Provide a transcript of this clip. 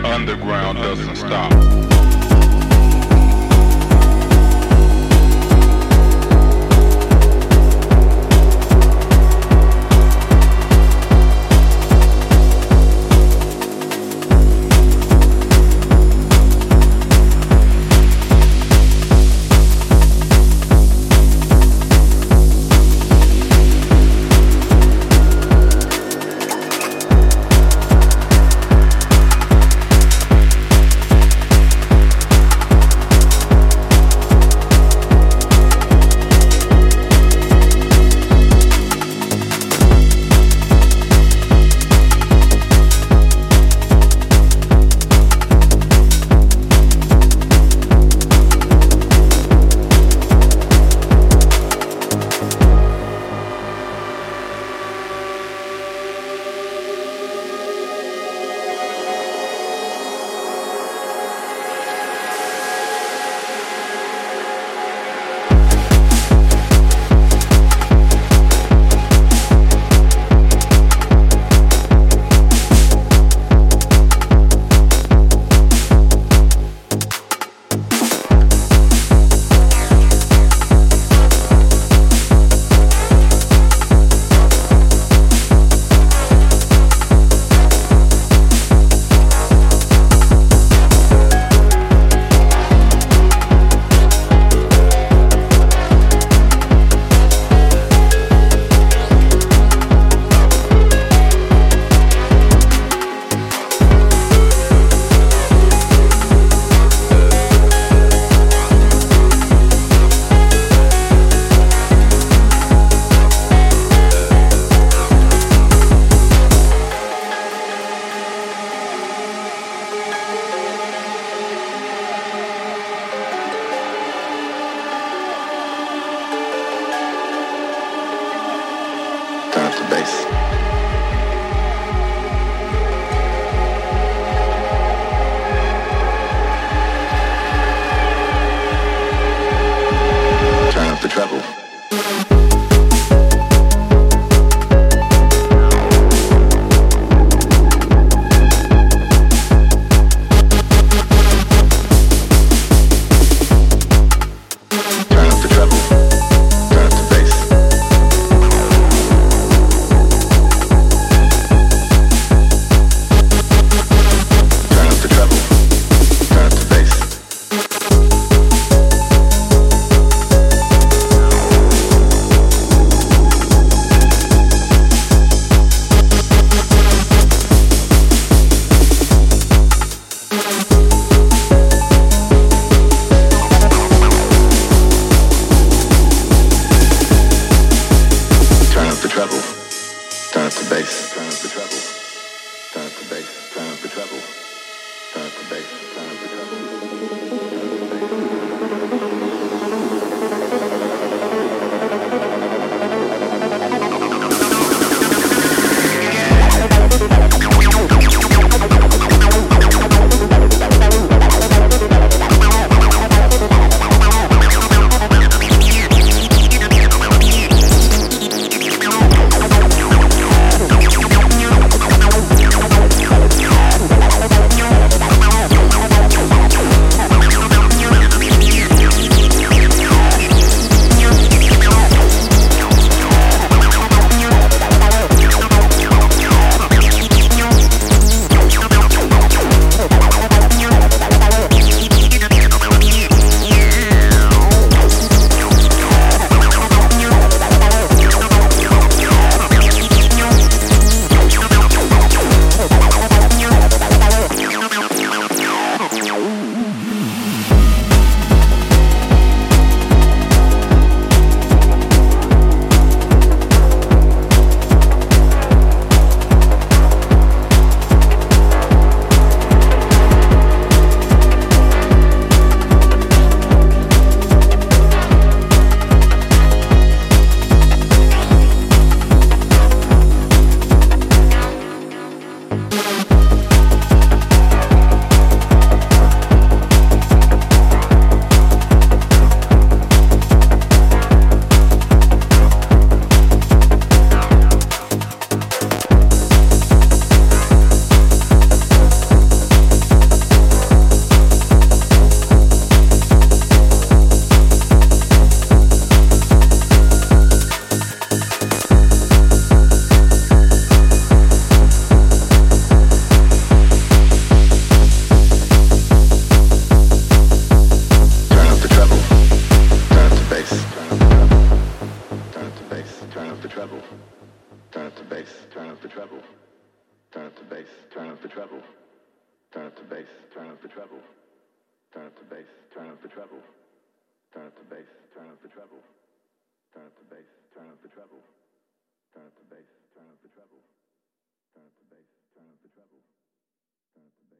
underground doesn't stop. life. Turn up the bass, turn up the treble. Turn up the bass, turn up the treble. Turn up the bass, turn up the treble. Turn up the bass, turn up the treble. Turn up the bass, turn up the treble. Turn up the bass, turn up the treble. Turn up the bass, turn up the treble. Turn up the bass, turn up the treble. Turn up the bass.